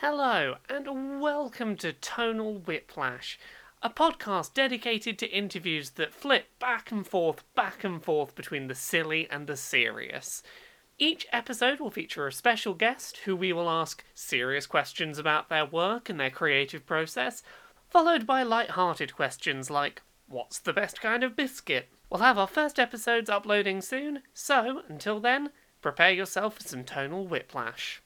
Hello, and welcome to Tonal Whiplash, a podcast dedicated to interviews that flip back and forth, back and forth between the silly and the serious. Each episode will feature a special guest who we will ask serious questions about their work and their creative process, followed by light-hearted questions like, What's the best kind of biscuit? We'll have our first episodes uploading soon, so until then, prepare yourself for some tonal whiplash.